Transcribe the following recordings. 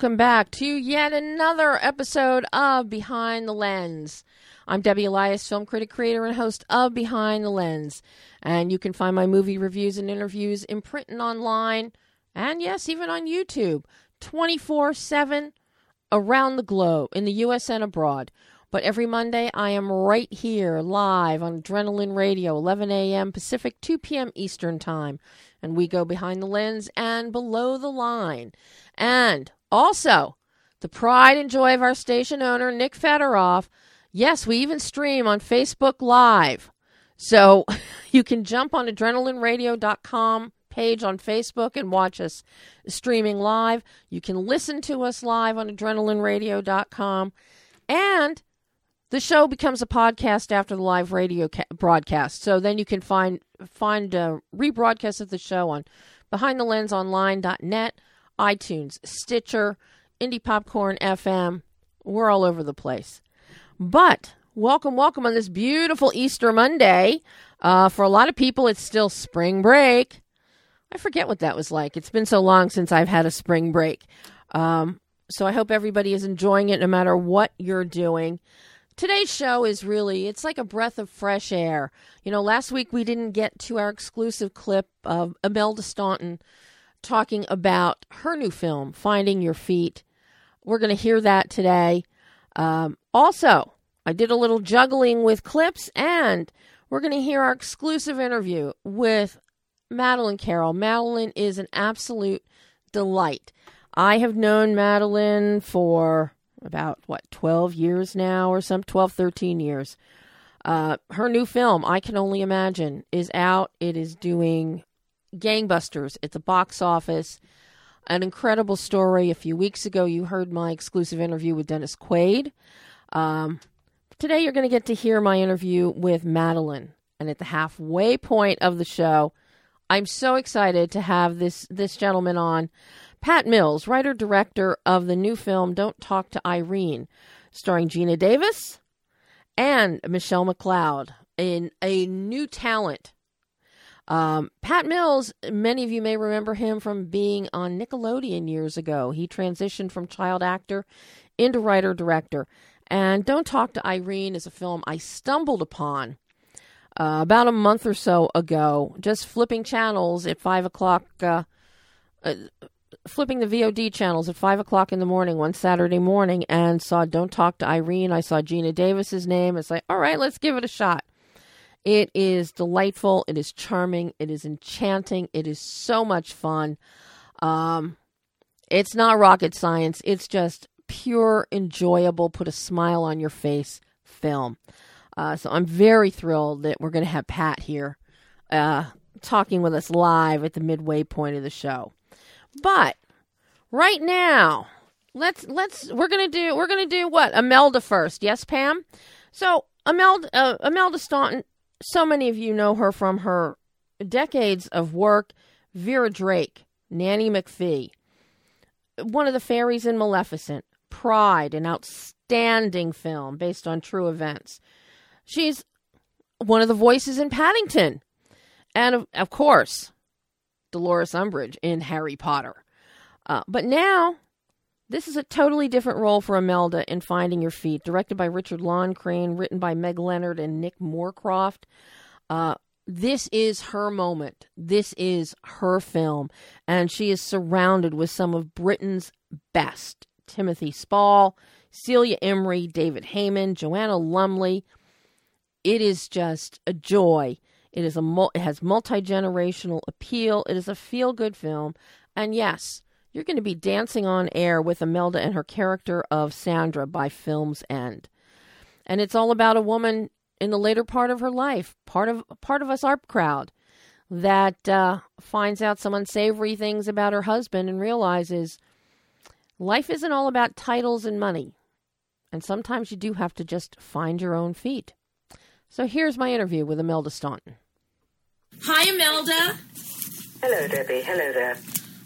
welcome back to yet another episode of Behind the Lens. I'm Debbie Elias, film critic, creator, and host of Behind the Lens. And you can find my movie reviews and interviews in print and online, and yes, even on YouTube, 24 7 around the globe, in the U.S. and abroad. But every Monday, I am right here live on Adrenaline Radio, 11 a.m. Pacific, 2 p.m. Eastern Time. And we go behind the lens and below the line. And also, the pride and joy of our station owner, Nick Federoff. Yes, we even stream on Facebook Live. So you can jump on adrenalineradio.com page on Facebook and watch us streaming live. You can listen to us live on adrenalineradio.com. And the show becomes a podcast after the live radio ca- broadcast. So then you can find find a rebroadcast of the show on behindthelensonline.net, iTunes, Stitcher, Indie Popcorn FM. We're all over the place. But welcome, welcome on this beautiful Easter Monday. Uh, for a lot of people, it's still spring break. I forget what that was like. It's been so long since I've had a spring break. Um, so I hope everybody is enjoying it no matter what you're doing. Today's show is really, it's like a breath of fresh air. You know, last week we didn't get to our exclusive clip of Imelda Staunton talking about her new film, Finding Your Feet. We're going to hear that today. Um, also, I did a little juggling with clips, and we're going to hear our exclusive interview with Madeline Carroll. Madeline is an absolute delight. I have known Madeline for about, what, 12 years now or some 12, 13 years. Uh, her new film, I Can Only Imagine, is out. It is doing gangbusters at the box office. An incredible story. A few weeks ago, you heard my exclusive interview with Dennis Quaid. Um, today, you're going to get to hear my interview with Madeline. And at the halfway point of the show, I'm so excited to have this this gentleman on, Pat Mills, writer director of the new film Don't Talk to Irene, starring Geena Davis and Michelle McLeod, in a new talent. Um, Pat Mills, many of you may remember him from being on Nickelodeon years ago. He transitioned from child actor into writer director. And Don't Talk to Irene is a film I stumbled upon uh, about a month or so ago, just flipping channels at five o'clock, uh, uh, flipping the VOD channels at five o'clock in the morning one Saturday morning, and saw "Don't Talk to Irene." I saw Geena Davis's name. It's like, all right, let's give it a shot. It is delightful. It is charming. It is enchanting. It is so much fun. Um, it's not rocket science. It's just pure, enjoyable, put a smile on your face film. Uh, so I'm very thrilled that we're going to have Pat here uh, talking with us live at the midway point of the show. But right now, let's let's we're gonna do we're gonna do what Imelda first. Yes, Pam. So Imelda uh, Staunton. So many of you know her from her decades of work. Vera Drake, Nanny McPhee, one of the fairies in Maleficent, Pride, an outstanding film based on true events. She's one of the voices in Paddington. And of, of course, Dolores Umbridge in Harry Potter. Uh, but now, this is a totally different role for Imelda in Finding Your Feet, directed by Richard Loncraine, written by Meg Leonard and Nick Moorcroft. Uh, this is her moment. This is her film. And she is surrounded with some of Britain's best Timothy Spall, Celia Imrie, David Hayman, Joanna Lumley, it is just a joy. It is a it has multi generational appeal. It is a feel good film, and yes, you're going to be dancing on air with Imelda and her character of Sandra by film's end, and it's all about a woman in the later part of her life, part of part of us ARP crowd, that uh, finds out some unsavory things about her husband and realizes life isn't all about titles and money, and sometimes you do have to just find your own feet. So here's my interview with Imelda Staunton. Hi, Imelda. Hello, Debbie. Hello there.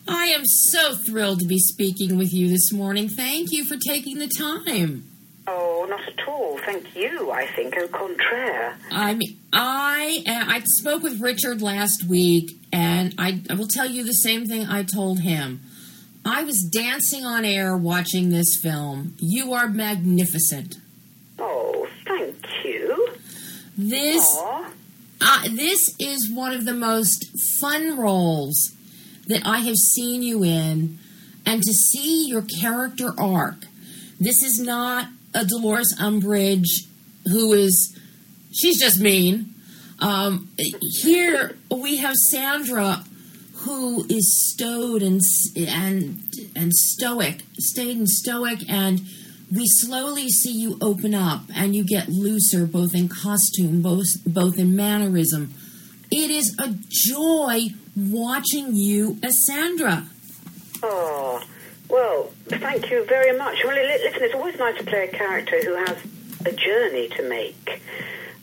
I am so thrilled to be speaking with you this morning. Thank you for taking the time. Oh, not at all. Thank you. I think au contraire. I mean, I uh, I spoke with Richard last week, and I, I will tell you the same thing I told him. I was dancing on air watching this film. You are magnificent. Oh, thank you. This uh, this is one of the most fun roles that I have seen you in, and to see your character arc. This is not a Dolores Umbridge who is she's just mean. Um, here we have Sandra who is stowed and and and stoic, staid and stoic, and we slowly see you open up and you get looser, both in costume, both both in mannerism. It is a joy watching you as Sandra. Oh, well, thank you very much. Well, listen, it's always nice to play a character who has a journey to make,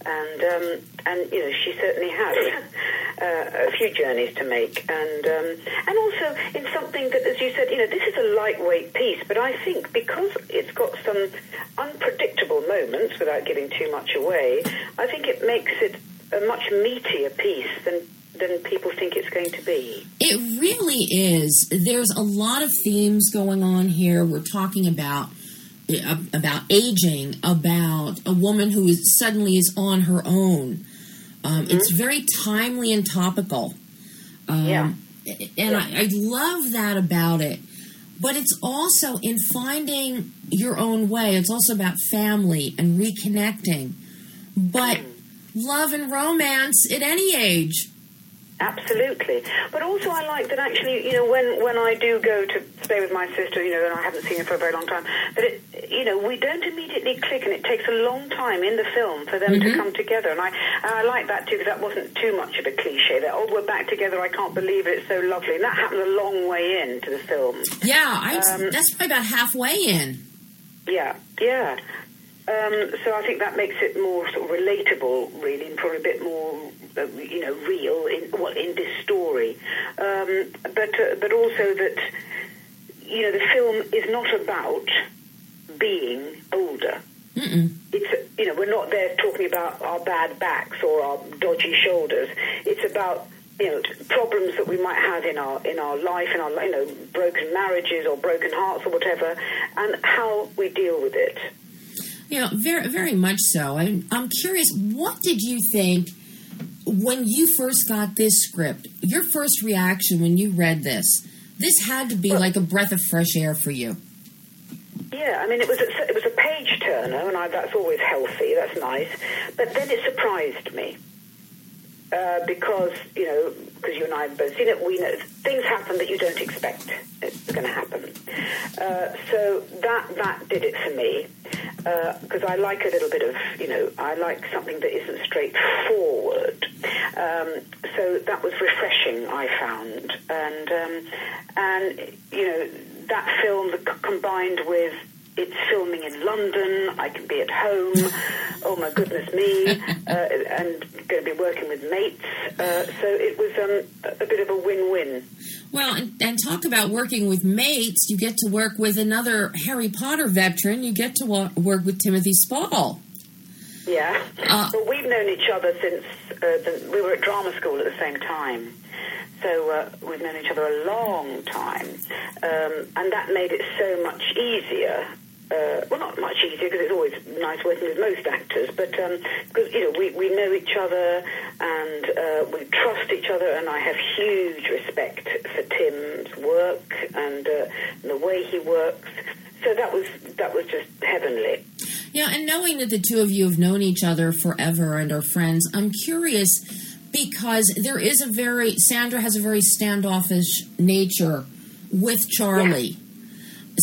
and um, and you know she certainly has. uh, a few journeys to make, and um, and also in something that, as you said, you know, this is a lightweight piece, but I think because it's got some unpredictable moments, without giving too much away, I think it makes it a much meatier piece than than people think it's going to be. It really is. There's a lot of themes going on here. We're talking about about aging, about a woman who is suddenly is on her own. Um, mm-hmm. It's very timely and topical. Um, yeah. And yeah. I, I love that about it. But it's also in finding your own way. It's also about family and reconnecting. But mm. love and romance at any age. Absolutely. But also I like that actually, you know, when, when I do go to stay with my sister, you know, and I haven't seen her for a very long time, that it, you know, we don't immediately click and it takes a long time in the film for them mm-hmm. to come together. And I, and I like that too because that wasn't too much of a cliche that, oh, we're back together, I can't believe it, it's so lovely. And that happened a long way into the film. Yeah, I, um, that's probably about halfway in. Yeah, yeah. Um, so I think that makes it more sort of relatable, really, and probably a bit more uh, you know, real in well in this story, um, but uh, but also that you know the film is not about being older. Mm-mm. It's you know we're not there talking about our bad backs or our dodgy shoulders. It's about you know problems that we might have in our in our life, in our you know broken marriages or broken hearts or whatever, and how we deal with it. You know, very very much so. I'm I'm curious. What did you think? when you first got this script, your first reaction when you read this, this had to be like a breath of fresh air for you. Yeah, I mean, it was a, it was a page turner, and I, that's always healthy. That's nice. But then it surprised me uh, because you know, because you and I have both seen it. We know things happen that you don't expect it's going to happen. Uh, so that that did it for me because uh, I like a little bit of you know I like something that isn't straightforward. Um, so that was refreshing. I found and um, and you know that film combined with it's filming in London. I can be at home. oh my goodness me! Uh, and going to be working with mates. Uh, so it was um, a bit of a win-win. Well, and, and, talk about working with mates. You get to work with another Harry Potter veteran. You get to wa- work with Timothy Spall. Yeah. Uh, well, we've known each other since uh, the, we were at drama school at the same time. So uh, we've known each other a long time, um, and that made it so much easier uh, well, not much easier because it's always nice working with most actors, but um, because you know we, we know each other and uh, we trust each other, and I have huge respect for Tim's work and, uh, and the way he works. So that was that was just heavenly. Yeah, and knowing that the two of you have known each other forever and are friends, I'm curious because there is a very Sandra has a very standoffish nature with Charlie. Yeah.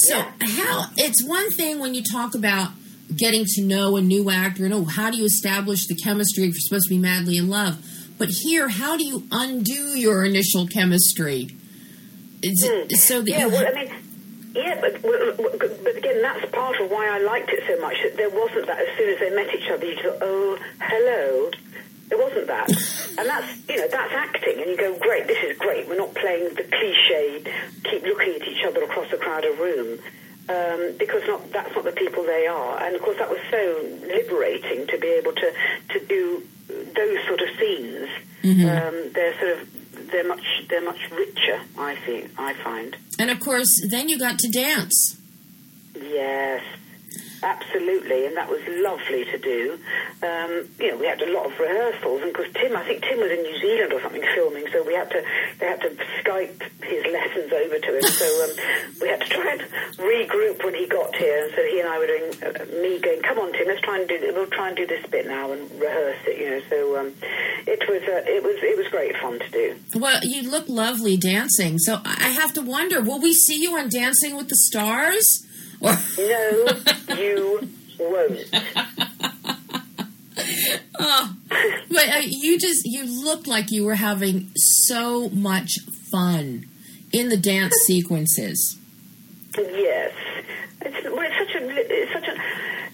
So yeah. how it's one thing when you talk about getting to know a new actor and oh how do you establish the chemistry if you're supposed to be madly in love but here how do you undo your initial chemistry mm. so that yeah well i mean yeah, but, but again, that's part of why I liked it so much. That there wasn't that as soon as they met each other, you thought, "Oh, hello." There wasn't that, and that's you know that's acting, and you go, "Great, this is great." We're not playing the cliche, keep looking at each other across a crowded room. Um, because not, that's not the people they are. And of course, that was so liberating to be able to, to do those sort of scenes. Mm-hmm. Um, they're sort of they're much they're much richer. I think I find. And of course, then you got to dance. Yes, absolutely, and that was lovely to do. Um, you know, we had a lot of rehearsals, and because Tim, I think Tim was in New Zealand or something filming, so we had to they had to Skype his lessons over to him. So um, we had to try and regroup when he got here, and so he and I were doing uh, me going, "Come on, Tim, let's try and do we'll try and do this bit now and rehearse it." You know, so um, it was uh, it was it was great fun to do. Well, you look lovely dancing, so I have to wonder: will we see you on Dancing with the Stars? Or no, you won't. oh, but uh, you just you looked like you were having so much fun in the dance sequences. Yes, it's, well, it's such a it's such a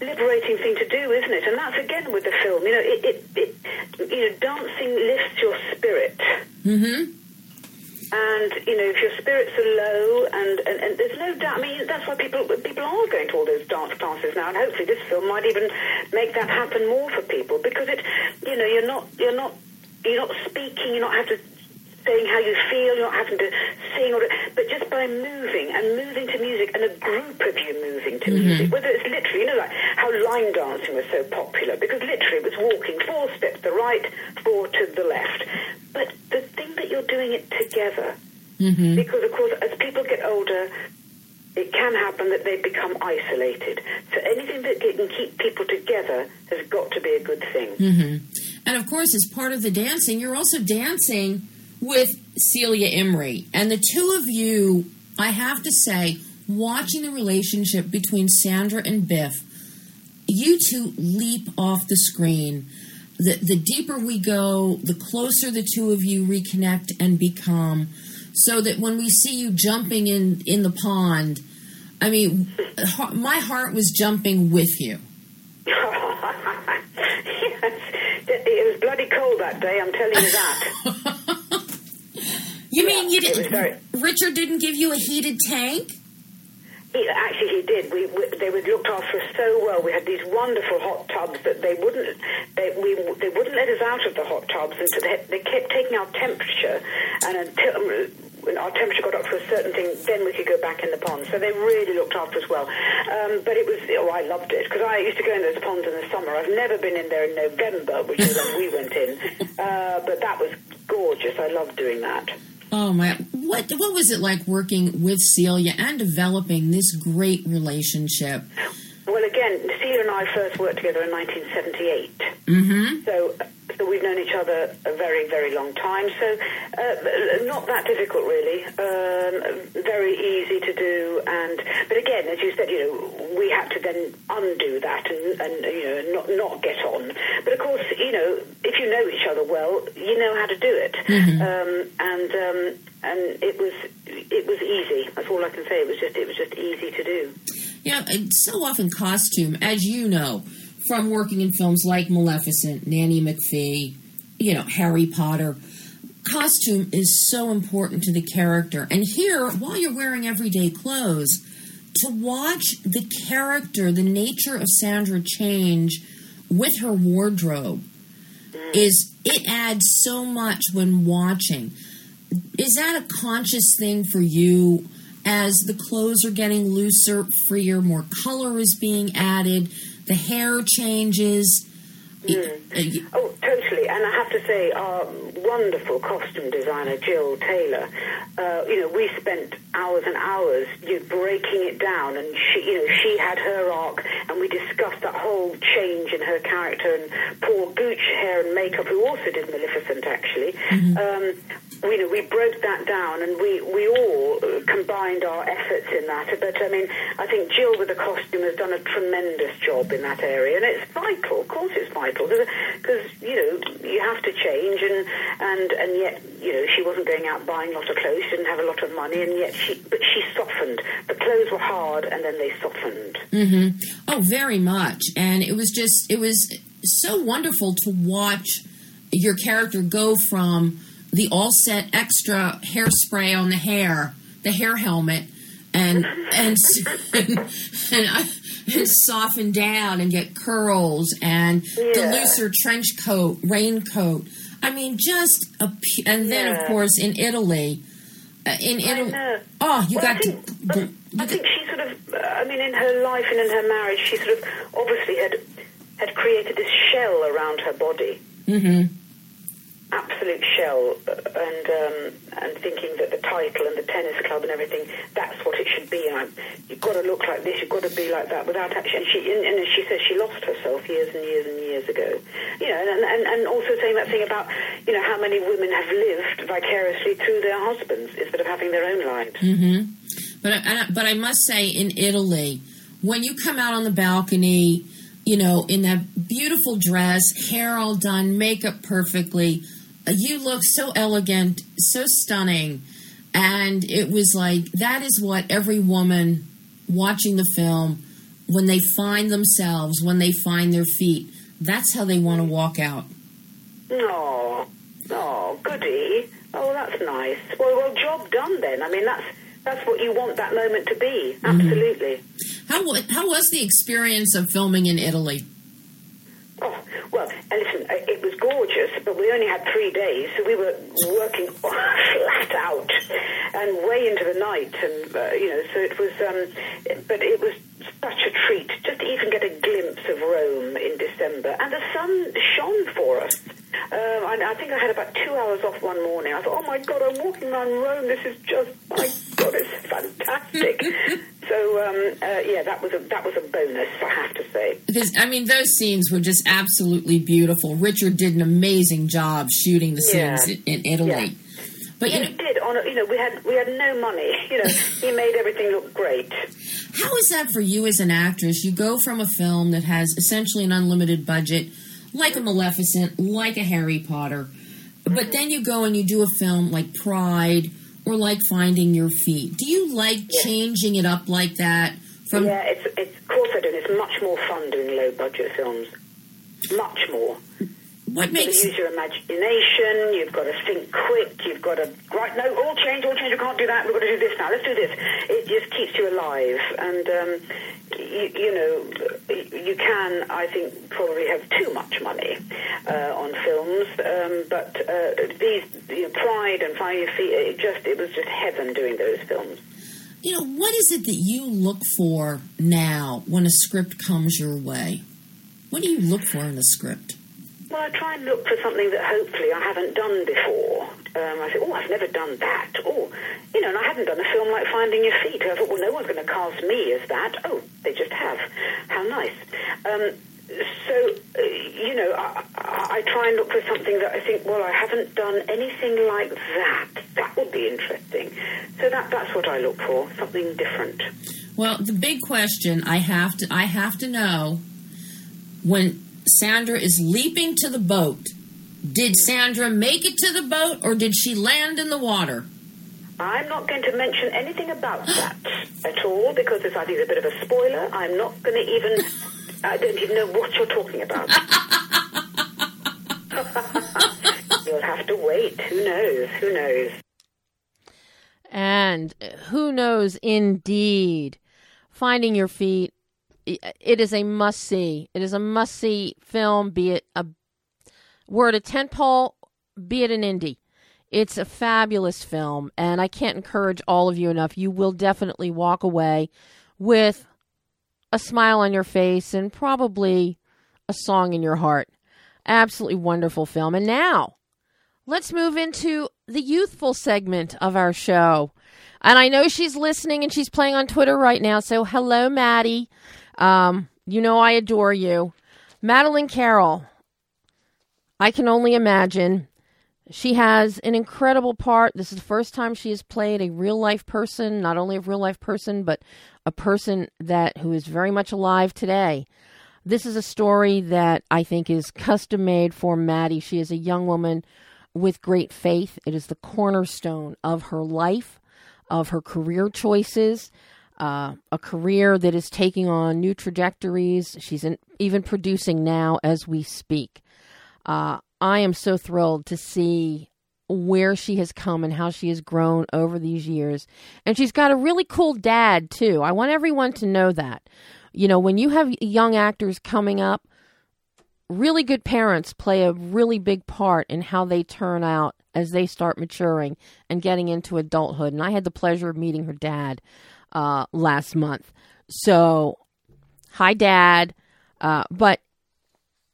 liberating thing to do, isn't it? And that's again with the film. You know, it, it, it you know, dancing lifts your spirit. Mm-hmm. And you know, if your spirits are low, and, and, and there's no doubt. I mean, that's why people people are going to all those dance classes now, and hopefully this film might even make that happen more for people because it, you know, you're not you're not you're not speaking, you're not having to saying how you feel, you're not having to sing, or, but just by moving and moving to music and a group of you moving to mm-hmm. music, whether it's literally, you know, like how line dancing was so popular, because literally it was walking four steps to the right, four to the left. But the thing that you're doing it together, mm-hmm. because of course, as people get older, it can happen that they become isolated. So anything that can keep people together has got to be a good thing. Mm-hmm. And of course, as part of the dancing, you're also dancing with Celia Imrie. And the two of you, I have to say, watching the relationship between Sandra and Biff, you two leap off the screen. The, the deeper we go, the closer the two of you reconnect and become. So that when we see you jumping in, in the pond, I mean, my heart was jumping with you. yes, it was bloody cold that day, I'm telling you that. You mean you didn't? Very, Richard didn't give you a heated tank? He, actually, he did. We, we, they were looked after us so well. We had these wonderful hot tubs that they wouldn't they, we, they wouldn't let us out of the hot tubs until they, they kept taking our temperature, and until um, when our temperature got up to a certain thing, then we could go back in the pond. So they really looked after us well. Um, but it was, oh, I loved it because I used to go in those ponds in the summer. I've never been in there in November, which is when we went in. Uh, but that was gorgeous. I loved doing that. Oh my! What what was it like working with Celia and developing this great relationship? Well, again, Celia and I first worked together in 1978. Mm-hmm. So, so we've known each other a very, very long time. So, uh, not that difficult, really. Um, very easy to do. And but again, as you said, you know, we had to then undo that and, and you know not not get on. But of course, you know, if you know each other well, you know how to do it. Mm-hmm. Um, and um, and it was it was easy. That's all I can say. It was just it was just easy to do. Yeah, so often costume, as you know, from working in films like Maleficent, Nanny McPhee, you know, Harry Potter, costume is so important to the character. And here, while you're wearing everyday clothes, to watch the character, the nature of Sandra change with her wardrobe is it adds so much when watching. Is that a conscious thing for you as the clothes are getting looser, freer, more color is being added, the hair changes. Mm. Oh, totally. And I have to say, our wonderful costume designer, Jill Taylor, uh, you know, we spent hours and hours you know, breaking it down. And she, you know, she had her arc, and we discussed that whole change in her character. And Paul Gooch, hair and makeup, who also did Maleficent, actually, mm-hmm. um, know, we broke that down and we, we all combined our efforts in that. But I mean, I think Jill with the costume has done a tremendous job in that area, and it's vital. Of course, it's vital because you know you have to change, and and and yet you know she wasn't going out buying a lot of clothes. She didn't have a lot of money, and yet she but she softened. The clothes were hard, and then they softened. Mm-hmm. Oh, very much, and it was just it was so wonderful to watch your character go from the all set extra hairspray on the hair, the hair helmet, and and and, and, and soften down and get curls and yeah. the looser trench coat, raincoat. I mean, just a. And then, yeah. of course, in Italy, uh, in Italy. Oh, you well, got I think, to. You I think she sort of. I mean, in her life and in her marriage, she sort of obviously had had created this shell around her body. Mm-hmm absolute shell uh, and um, and thinking that the title and the tennis club and everything that's what it should be. And you've got to look like this you've got to be like that without actually and she and, and she says she lost herself years and years and years ago. You know and, and and also saying that thing about you know how many women have lived vicariously through their husbands instead of having their own lives. Mm-hmm. but I, but I must say in Italy when you come out on the balcony you know, in that beautiful dress, hair all done, makeup perfectly, you look so elegant, so stunning. And it was like, that is what every woman watching the film, when they find themselves, when they find their feet, that's how they want to walk out. Oh, oh, goody. Oh, that's nice. Well, well, job done then. I mean, that's that's what you want that moment to be. Mm-hmm. Absolutely. Mm-hmm. How how was the experience of filming in Italy? Oh, well, and listen, uh, it was gorgeous, but we only had three days, so we were working flat out and way into the night, and uh, you know, so it was. Um, but it was such a treat just to even get a glimpse of Rome in December, and the sun shone for us. Um, I think I had about two hours off one morning. I thought, oh my god, I'm walking around Rome. This is just my god, it's fantastic. So um, uh, yeah, that was a that was a bonus, I have to say. Because I mean, those scenes were just absolutely beautiful. Richard did an amazing job shooting the scenes yeah. in, in, Italy. Yeah. But you know, did. On a, you know, we had we had no money. You know, he made everything look great. How is that for you as an actress? You go from a film that has essentially an unlimited budget, like a Maleficent, like a Harry Potter, mm-hmm. but then you go and you do a film like Pride or like Finding Your Feet. Do you like yeah. changing it up like that? From yeah, it's, it's of course I do. It's much more fun doing low budget films. Much more. What makes you use your imagination? You've got to think quick. You've got to right. No, all change, all change. You can't do that. We've got to do this now. Let's do this. It just keeps you alive, and um, you, you, know, you can. I think probably have too much money uh, on films, um, but uh, these you know, Pride and Fire Your Feet. It just it was just heaven doing those films. You know, what is it that you look for now when a script comes your way? What do you look for in a script? Well, I try and look for something that hopefully I haven't done before. Um, I say, oh, I've never done that. Oh, you know, and I hadn't done a film like Finding Your Feet. I thought, well, no one's going to cast me as that. Oh, they just have. How nice. Um, so, uh, you know, I, I, try and look for something that I think, well, I haven't done anything like that. That would be interesting. So that that's what I look for, something different. Well, the big question I have to I have to know when Sandra is leaping to the boat. Did Sandra make it to the boat or did she land in the water? I'm not going to mention anything about that at all because it's, I think, a bit of a spoiler. I'm not going to even. I don't even know what you're talking about. You'll have to wait. Who knows? Who knows? And who knows indeed? Finding your feet it is a must see. It is a must see film, be it a word a tentpole, be it an indie. It's a fabulous film, and I can't encourage all of you enough. You will definitely walk away with a smile on your face and probably a song in your heart. Absolutely wonderful film. And now, let's move into the youthful segment of our show. And I know she's listening and she's playing on Twitter right now. So, hello, Maddie. Um, you know I adore you. Madeline Carroll. I can only imagine. She has an incredible part. This is the first time she has played a real life person, not only a real life person, but a person that who is very much alive today. This is a story that I think is custom made for Maddie. She is a young woman with great faith. It is the cornerstone of her life, of her career choices uh, a career that is taking on new trajectories. She's in, even producing now as we speak. Uh, I am so thrilled to see where she has come and how she has grown over these years. And she's got a really cool dad, too. I want everyone to know that. You know, when you have young actors coming up, really good parents play a really big part in how they turn out as they start maturing and getting into adulthood. And I had the pleasure of meeting her dad uh, last month. So, hi, Dad. Uh, but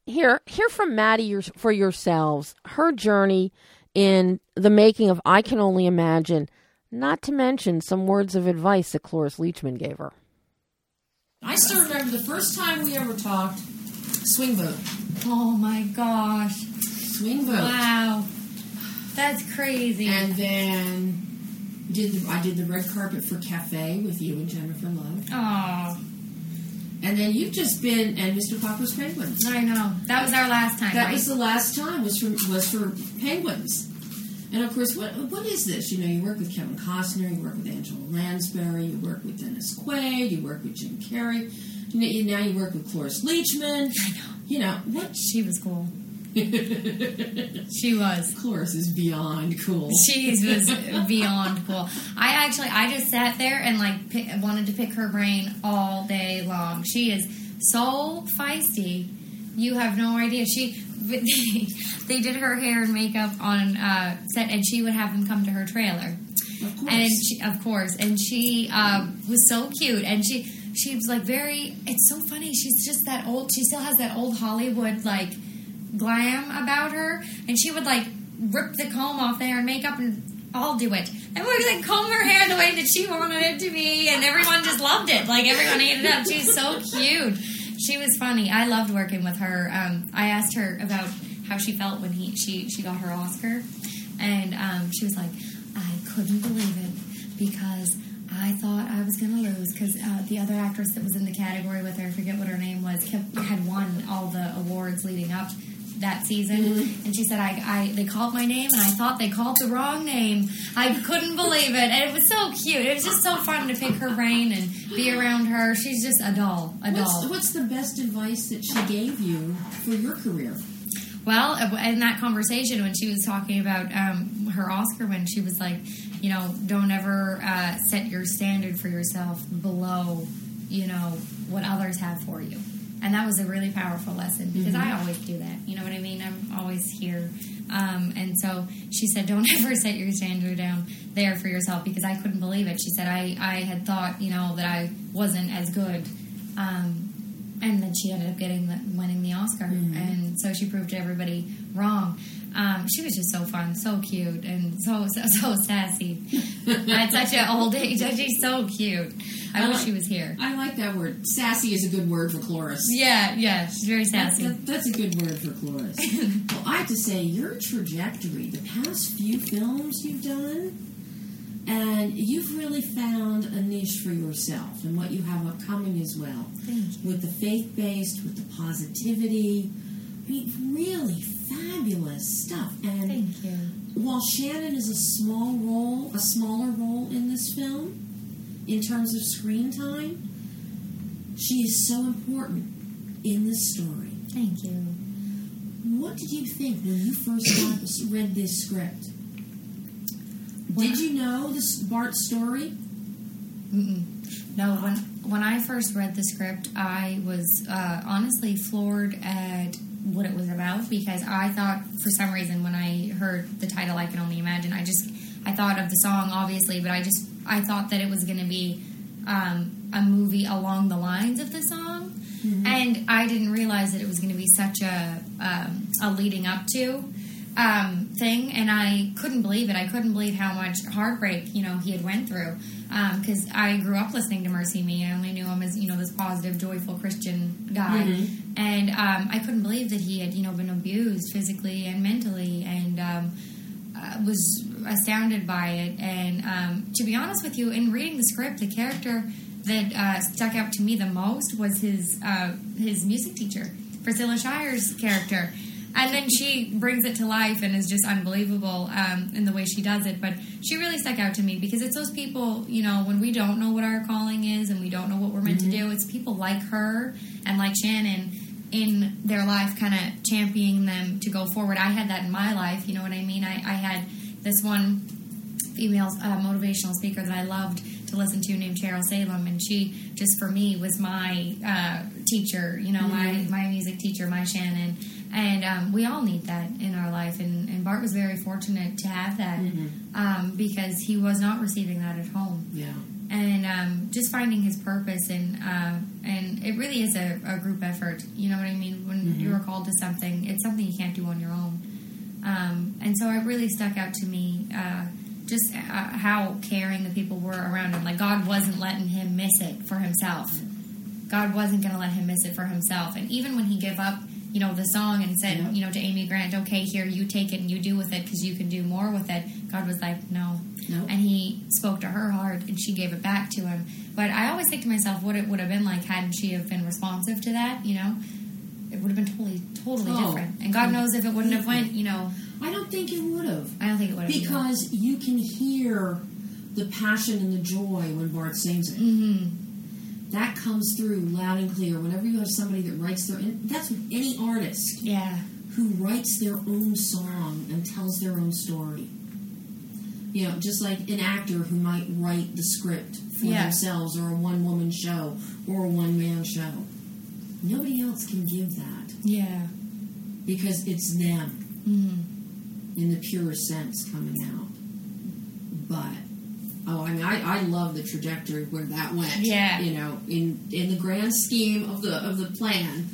hear hear from Maddie your, for yourselves her journey in the making of I Can Only Imagine. Not to mention some words of advice that Cloris Leachman gave her. I still remember the first time we ever talked. Swing vote. Oh my gosh. Swing vote. Wow. That's crazy. And then did the, I did the red carpet for Cafe with you and Jennifer Love. oh, And then you've just been and Mr. Popper's Penguins. I know. That was our last time, That right? was the last time was for was for Penguins. And of course, what what is this? You know, you work with Kevin Costner, you work with Angela Lansbury, you work with Dennis Quaid, you work with Jim Carrey. You know, now you work with Cloris Leachman. I know. You know what? She was cool. She was. Cloris is beyond cool. She was beyond cool. I actually, I just sat there and like pick, wanted to pick her brain all day long. She is so feisty. You have no idea. She, they did her hair and makeup on uh, set, and she would have them come to her trailer. Of course. and she, of course, and she um, was so cute, and she she was like very. It's so funny. She's just that old. She still has that old Hollywood like glam about her, and she would like rip the comb off there and makeup and. I'll do it. And we like comb her hair the way that she wanted it to be, and everyone just loved it. Like everyone ate it up. She's so cute. She was funny. I loved working with her. Um, I asked her about how she felt when he she she got her Oscar, and um, she was like, I couldn't believe it because I thought I was going to lose because uh, the other actress that was in the category with her, I forget what her name was, kept, had won all the awards leading up that season. And she said, I, I they called my name and I thought they called the wrong name. I couldn't believe it. And it was so cute. It was just so fun to pick her brain and be around her. She's just a doll, a What's, doll. what's the best advice that she gave you for your career? Well, in that conversation, when she was talking about um, her Oscar win, she was like, you know, don't ever uh, set your standard for yourself below, you know, what others have for you. And that was a really powerful lesson because I always do that. You know what I mean? I'm always here. Um, and so she said, don't ever set your standard down there for yourself because I couldn't believe it. She said, I, I had thought, you know, that I wasn't as good. Um, and then she ended up getting the, winning the Oscar, and so she proved everybody wrong. Um, she was just so fun, so cute, and so so, so sassy. At such an old age, she's so cute. I, I wish like- she was here. I like that word. Sassy is a good word for Cloris. Yeah, yeah, she's very sassy. that- that's a good word for Cloris. well, I have to say, your trajectory, the past few films you've done, and you've really found a niche for yourself and what you have upcoming as well. Thank With the faith based, with the positivity. I mean, really fabulous stuff. And Thank you. while Shannon is a small role, a smaller role in this film, in terms of screen time, she is so important in this story. Thank you. What did you think when you first read this script? Did you know this Bart's story? Mm-mm. No, when when I first read the script, I was uh, honestly floored at what it was about because I thought for some reason when I heard the title, I can only imagine. I just I thought of the song obviously, but I just I thought that it was going to be um, a movie along the lines of the song, and I didn't realize that it was going to be such a um, a leading up to um, thing, and I couldn't believe it. I couldn't believe how much heartbreak you know he had went through. Because I grew up listening to MercyMe. I only knew him as you know this positive, joyful Christian guy, and um, I couldn't believe that he had you know been abused physically and mentally, and um, uh, was astounded by it. And um, to be honest with you, in reading the script, the character that uh, stuck out to me the most was his uh, his music teacher, Priscilla Shirer's character. And then she brings it to life and is just unbelievable um, in the way she does it. But she really stuck out to me because it's those people, you know, when we don't know what our calling is and we don't know what we're meant to do, it's people like her and like Shannon in their life kind of championing them to go forward. I had that in my life, you know what I mean? I, I had this one female uh, motivational speaker that I loved to listen to named Cheryl Salem, and she just for me was my uh, teacher, you know, my my music teacher, my Shannon, and um, we all need that in our life. And, and Bart was very fortunate to have that um, because he was not receiving that at home Yeah. and um, just finding his purpose and uh, and it really is a, a group effort. You know what I mean? When you're called to something, it's something you can't do on your own. Um, and so it really stuck out to me uh, just uh, how caring the people were around him. Like God wasn't letting him miss it for himself. God wasn't going to let him miss it for himself. And even when he gave up, you know, the song and said, Yeah. you know, to Amy Grant, okay, here, you take it and you do with it because you can do more with it. God was like, no. No. And he spoke to her heart and she gave it back to him. But I always think to myself what it would have been like had she have been responsive to that, you know? It would have been totally, totally Oh. different. And God knows if it wouldn't have went, you know, I don't think it would have. I don't think it would have. Because you can hear the passion and the joy when Bart sings it. hmm That comes through loud and clear. Whenever you have somebody that writes their, and that's any artist Yeah. who writes their own song and tells their own story. You know, just like an actor who might write the script for Yeah. themselves or a one woman show or a one man show. Nobody else can give that Yeah. because it's them hmm in the purest sense coming out. But oh, I mean, I, I love the trajectory where that went. Yeah. you know, in in the grand scheme of the of the plan,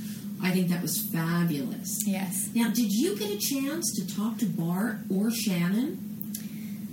I think that was fabulous. Yes. Now, did you get a chance to talk to Bart or Shannon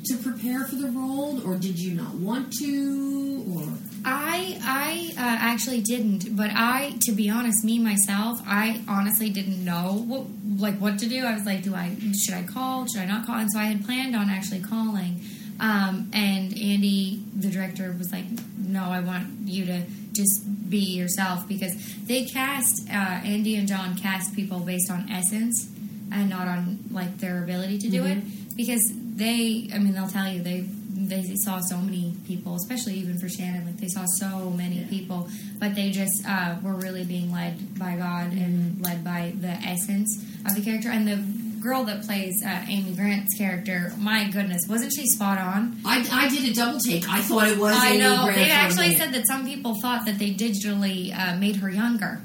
to prepare for the role, or did you not want to? Or I I uh, actually didn't, but I, to be honest, me myself, I honestly didn't know what like what to do. I was like, do I should I call? Should I not call? And so I had planned on actually calling. Um, and Andy, the director, was like, no, I want you to just be yourself because they cast uh, Andy and Jon cast people based on essence and not on like their ability to do it because they I mean they'll tell you they they saw so many people especially even for Shannon like they saw so many people but they just uh, were really being led by God and led by the essence of the character and the girl that plays uh, Amy Grant's character my goodness wasn't she spot on I, I did a double take. I thought it was. I Amy know Grant they actually said that some people thought that they digitally uh, made her younger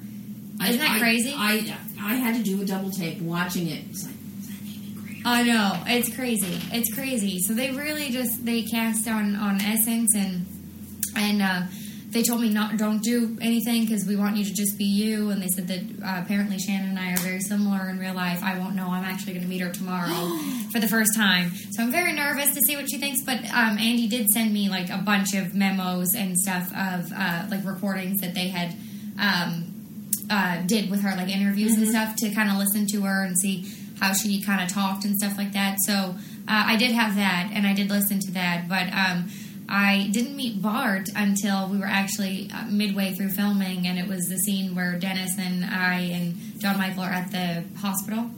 isn't that I- crazy? I I had to do a double take watching it. It's like, is that Amy Grant? I know it's crazy. It's crazy. So they really just they cast on on essence and and uh, they told me not don't do anything because we want you to just be you. And they said that uh, apparently Shannon and I are very similar in real life. I won't know. I'm actually going to meet her tomorrow for the first time. So I'm very nervous to see what she thinks. But um, Andy did send me like a bunch of memos and stuff of uh, like recordings that they had. Um, uh, did with her, like interviews and stuff, to kind of listen to her and see how she kind of talked and stuff like that. So uh, I did have that, and I did listen to that, but um, I didn't meet Bart until we were actually uh, midway through filming, and it was the scene where Dennis and I and John Michael are at the hospital,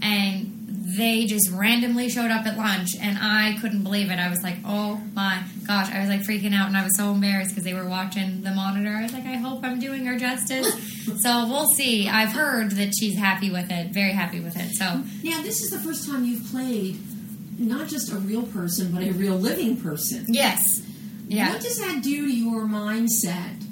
and they just randomly showed up at lunch, and I couldn't believe it. I was like, "Oh my gosh!" I was like freaking out, and I was so embarrassed because they were watching the monitor. I was like, "I hope I'm doing her justice." so we'll see. I've heard that she's happy with it, very happy with it. So Now, this is the first time you've played not just a real person, but a real living person. yes, yeah. What does that do to your mindset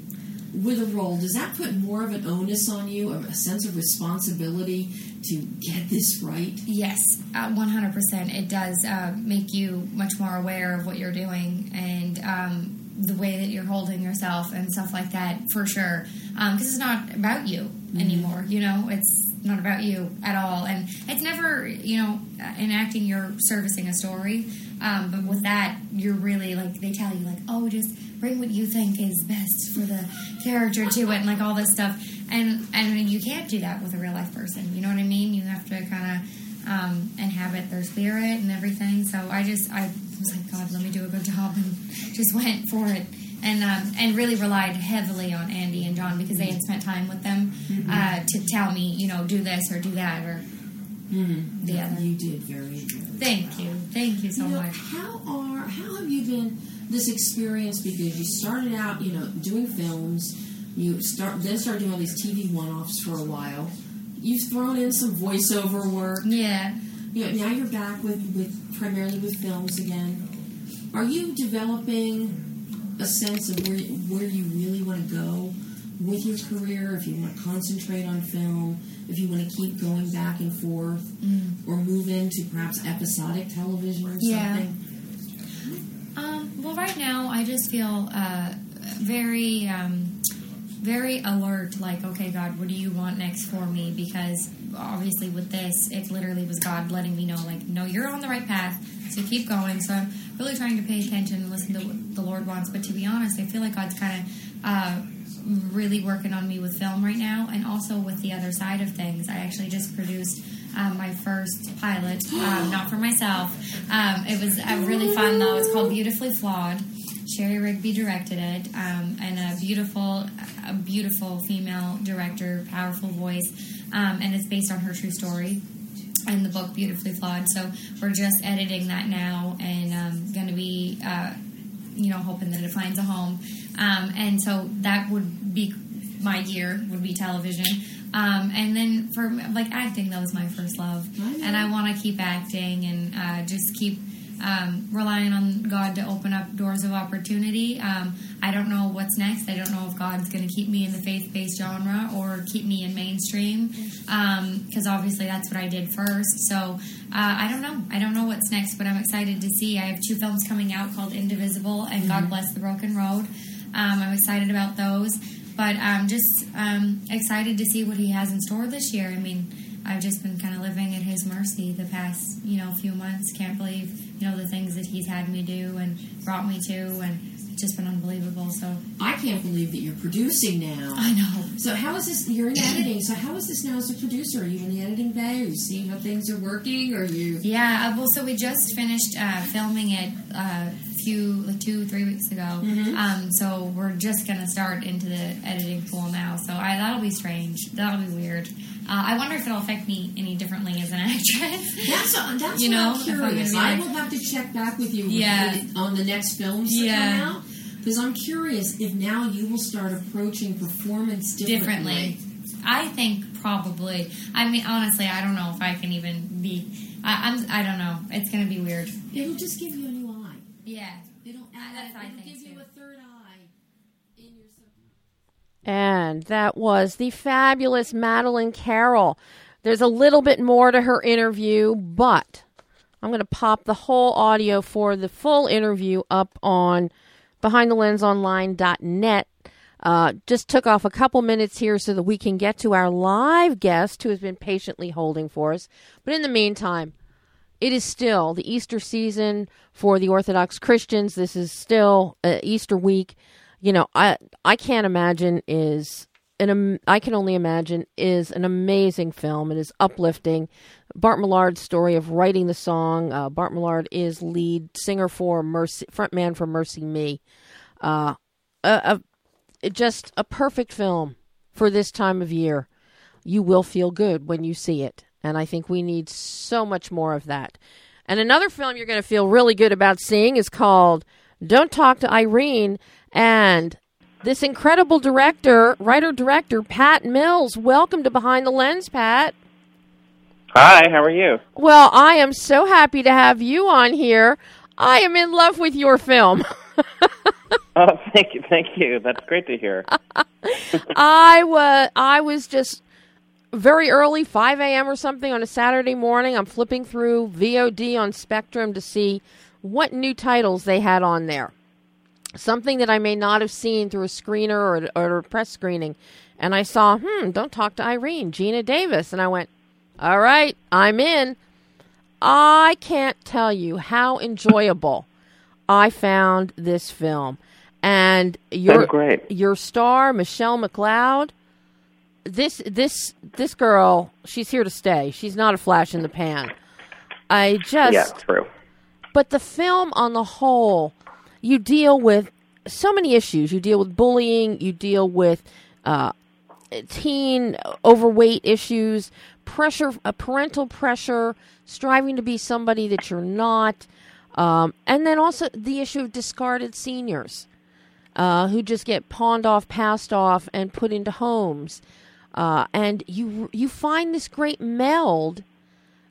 with a role? Does that put more of an onus on you, a sense of responsibility to get this right? Yes, uh, one hundred percent. It does uh, make you much more aware of what you're doing and um, the way that you're holding yourself and stuff like that, for sure. Because it's not about you anymore. You know, it's not about you at all, and it's never. You know, uh, in acting, you're servicing a story. Um, but with that, you're really like they tell you like, oh, just bring what you think is best for the character to it, and like all this stuff. And and you can't do that with a real life person. You know what I mean? You have to kind of um, inhabit their spirit and everything. So I just I was like, God, let me do a good job, and just went for it. And um, and really relied heavily on Andy and Jon because they had spent time with them uh, to tell me, you know, do this or do that or Mm-hmm. the other. You did very, very Thank well. you, thank you so You know, much. how are how have you been this experience? Because you started out, you know, doing films. You start then started doing all these TV one-offs for a while. You've thrown in some voiceover work. Yeah. You know, now you're back with, with primarily with films again. Are you developing a sense of where where you really want to go with your career, if you want to concentrate on film, if you want to keep going back and forth, or move into perhaps episodic television or something. Yeah. Um, well, right now I just feel uh, very, um, very alert. Like, okay, God, what do you want next for me? Because obviously, with this, it literally was God letting me know, like, no, you're on the right path. So keep going. So I'm really trying to pay attention and listen to what the Lord wants. But to be honest, I feel like God's kind of. Uh, really working on me with film right now and also with the other side of things i actually just produced um, my first pilot um, not for myself um, it was uh, really fun though it's called beautifully flawed Sherri Rigby directed it um, and a beautiful a beautiful female director powerful voice um, and it's based on her true story and the book beautifully flawed so we're just editing that now and um, going to be uh, you know, hoping that it finds a home. Um, and so that would be my year would be television. Um, and then for like acting, that was my first love, and I want to keep acting and uh, just keep um, relying on God to open up doors of opportunity. Um, I don't know what's next. I don't know if God's going to keep me in the faith-based genre or keep me in mainstream, because obviously that's what I did first. So uh, I don't know. I don't know what's next, but I'm excited to see. I have two films coming out called Indivisible and God Bless the Broken Road. Um, I'm excited about those, but I'm just um, excited to see what He has in store this year. I mean. I've just been kind of living at his mercy the past, you know, few months. Can't believe, you know, the things that he's had me do and brought me to, and it's just been unbelievable. So I can't believe that you're producing now. I know. So how is this? You're in editing. So how is this now as a producer? Are you in the editing bay? Are you seeing how things are working? Are you? Yeah, uh, well, so we just finished uh, filming it a few, like two, three weeks ago. Um, so we're just gonna start into the editing pool now. So I, that'll be strange. That'll be weird. Uh, I wonder if it'll affect me any differently as an actress. That's that's You what know, I'm if I'm curious. I will have to check back with you Yeah. on the next films Yeah. come out because I'm curious if now you will start approaching performance differently. differently. I think probably. I mean, honestly, I don't know if I can even be. I, I'm. I don't know. It's gonna be weird. It'll just give you a. Yeah. It'll add. That's what I it'll think, give you too. a third eye in your subconscious. And that was the fabulous Madeline Carroll. There's a little bit more to her interview, but I'm going to pop the whole audio for the full interview up on behindthelensonline.net. Uh, just took off a couple minutes here so that we can get to our live guest who has been patiently holding for us. But in the meantime, it is still the Easter season for the Orthodox Christians. This is still uh, Easter week. You know, I I can't imagine is an am- I can only imagine is an amazing film. It is uplifting. Bart Millard's story of writing the song. Uh, Bart Millard is lead singer for Mercy, frontman for MercyMe. Uh, a, a just a perfect film for this time of year. You will feel good when you see it. And I think we need so much more of that. And another film you're going to feel really good about seeing is called Don't Talk to Irene. And this incredible director, writer director, Pat Mills. Welcome to Behind the Lens, Pat. Hi, how are you? Well, I am so happy to have you on here. I am in love with your film. Oh, thank you, thank you. That's great to hear. I was I was just very early, 5 a.m. or something on a Saturday morning. I'm flipping through VOD on Spectrum to see what new titles they had on there. Something that I may not have seen through a screener or, or a press screening. And I saw, hmm, don't talk to Irene, Geena Davis. And I went, all right, I'm in. I can't tell you how enjoyable I found this film. And your great. your star, Michelle McLeod. This this this girl, she's here to stay. She's not a flash in the pan. I just Yeah, true. but the film on the whole, you deal with so many issues. You deal with bullying. You deal with uh, teen overweight issues, pressure, uh, parental pressure, striving to be somebody that you're not, um, and then also the issue of discarded seniors uh, who just get pawned off, passed off, and put into homes. Uh, and you you find this great meld,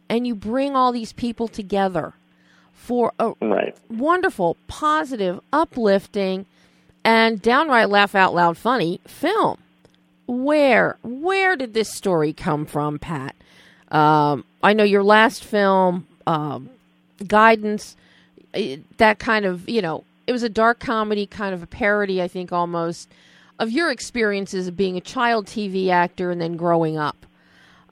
and you bring all these people together for a Right. wonderful, positive, uplifting, and downright laugh out loud funny film. where where did this story come from, Pat? Um, I know your last film, um, Guidance, that kind of you know, it was a dark comedy, kind of a parody, I think, almost of your experiences of being a child TV actor and then growing up.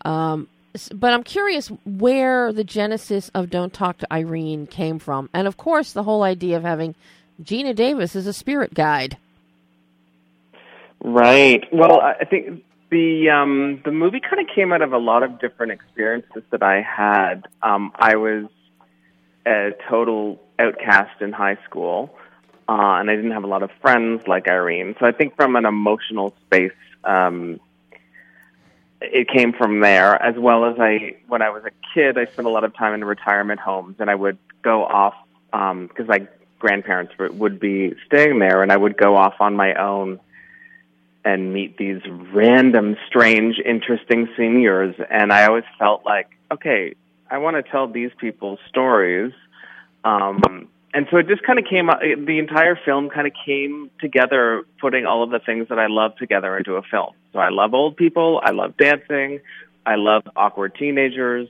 Um, but I'm curious where the genesis of Don't Talk to Irene came from, and of course, the whole idea of having Geena Davis as a spirit guide. Right. Well, I think the um, the movie kind of came out of a lot of different experiences that I had. Um, I was a total outcast in high school, uh, and I didn't have a lot of friends like Irene. So I think from an emotional space, um, it came from there. As well as I, when I was a kid, I spent a lot of time in retirement homes, and I would go off um because my grandparents would- be staying there, and I would go off on my own and meet these random, strange, interesting seniors. And I always felt like, okay, I want to tell these people's stories. Um, and so it just kind of came the entire film kind of came together, putting all of the things that I love together into a film. So I love old people, I love dancing, I love awkward teenagers.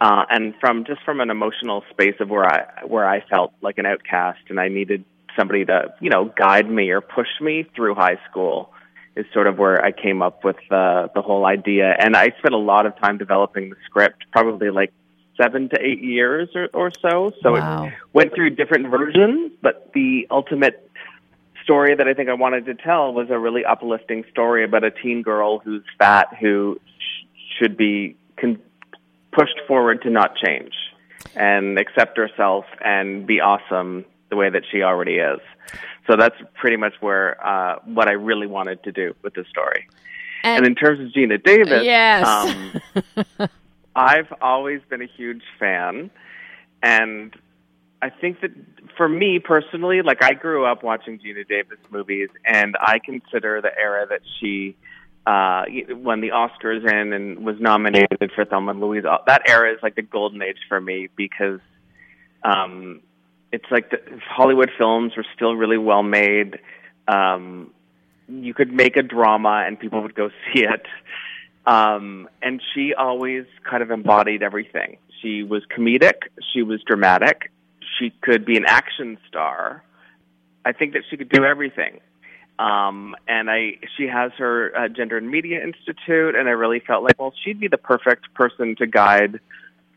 Uh, and from just from an emotional space of where I where I felt like an outcast and I needed somebody to you know guide me or push me through high school is sort of where I came up with uh, the whole idea. And I spent a lot of time developing the script, probably like seven to eight years or, or so. So Wow. it went through different versions, but the ultimate story that I think I wanted to tell was a really uplifting story about a teen girl who's fat who sh- should be con- pushed forward to not change and accept herself and be awesome the way that she already is. So that's pretty much where uh, what I really wanted to do with this story. And, in terms of Geena Davis, Yes. um, I've always been a huge fan, and I think that for me personally, like I grew up watching Geena Davis movies, and I consider the era that she uh won the Oscars in and was nominated for Thelma and Louise. uh, That era is like the golden age for me because um it's like the Hollywood films were still really well made. Um you could make a drama and people would go see it. Um, and she always kind of embodied everything. She was comedic, she was dramatic, she could be an action star. I think that she could do everything. Um, and I, she has her uh, Gender and Media Institute, and I really felt like, well, she'd be the perfect person to guide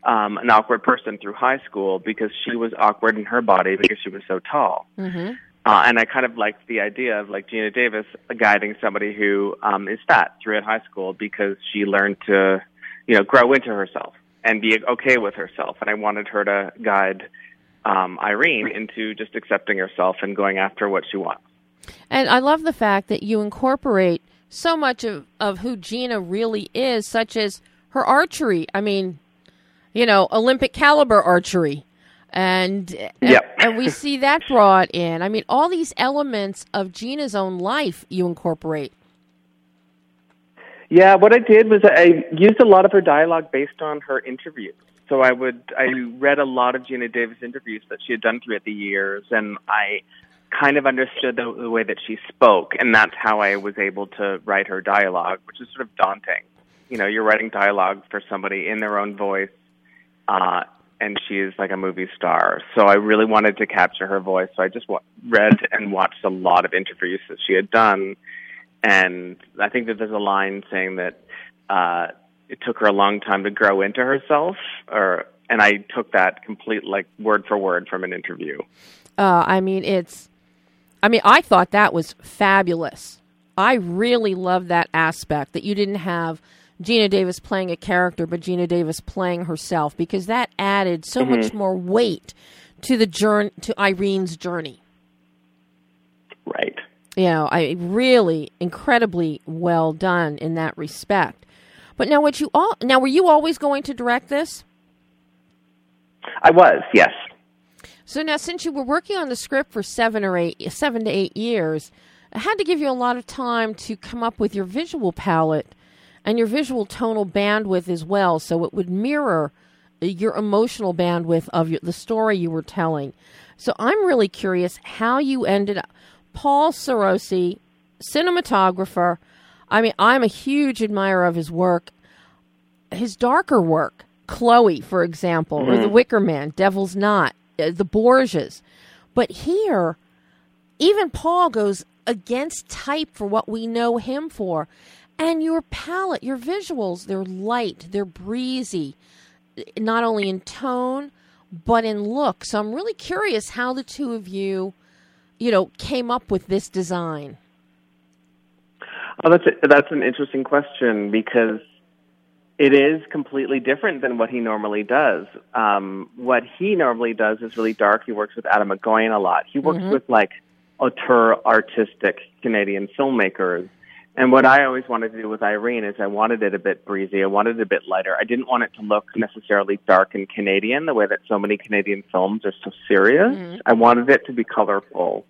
um, an awkward person through high school because she was awkward in her body because she was so tall. hmm Uh, and I kind of liked the idea of like Geena Davis guiding somebody who um, is fat through at high school because she learned to, you know, grow into herself and be okay with herself. And I wanted her to guide um, Irene into just accepting herself and going after what she wants. And I love the fact that you incorporate so much of, of who Geena really is, such as her archery. I mean, you know, Olympic caliber archery. And Yep. and we see that brought in. I mean, all these elements of Geena's own life you incorporate. Yeah, what I did was I used a lot of her dialogue based on her interviews. So I would I read a lot of Geena Davis interviews that she had done throughout the years, and I kind of understood the, the way that she spoke, and that's how I was able to write her dialogue, which is sort of daunting. You know, you're writing dialogue for somebody in their own voice, uh, and she is like a movie star. So I really wanted to capture her voice. So I just read and watched a lot of interviews that she had done, and I think that there's a line saying that uh, it took her a long time to grow into herself, or and I took that complete like word for word from an interview. Uh, I mean, it's. I mean, I thought that was fabulous. I really love that aspect that you didn't have Geena Davis playing a character, but Geena Davis playing herself because that added so mm-hmm. much more weight to the journey to Irene's journey. Right. You know, I really incredibly well done in that respect. But now, what you all now were you always going to direct this? I was, yes. So now, since you were working on the script for seven or eight, seven to eight years, I had to give you a lot of time to come up with your visual palette and your visual tonal bandwidth as well, so it would mirror your emotional bandwidth of your, the story you were telling. So I'm really curious how you ended up. Paul Sarossy, cinematographer. I mean, I'm a huge admirer of his work. His darker work, Chloe, for example, or The Wicker Man, Devil's Knot, uh, The Borgias. But here, even Paul goes against type for what we know him for. And your palette, your visuals, they're light, they're breezy, not only in tone, but in look. So I'm really curious how the two of you, you know, came up with this design. Oh, that's a, that's an interesting question because it is completely different than what he normally does. Um, what he normally does is really dark. He works with Atom Egoyan a lot. He works with like auteur artistic Canadian filmmakers. And what I always wanted to do with Irene is I wanted it a bit breezy. I wanted it a bit lighter. I didn't want it to look necessarily dark and Canadian the way that so many Canadian films are so serious. I wanted it to be colorful.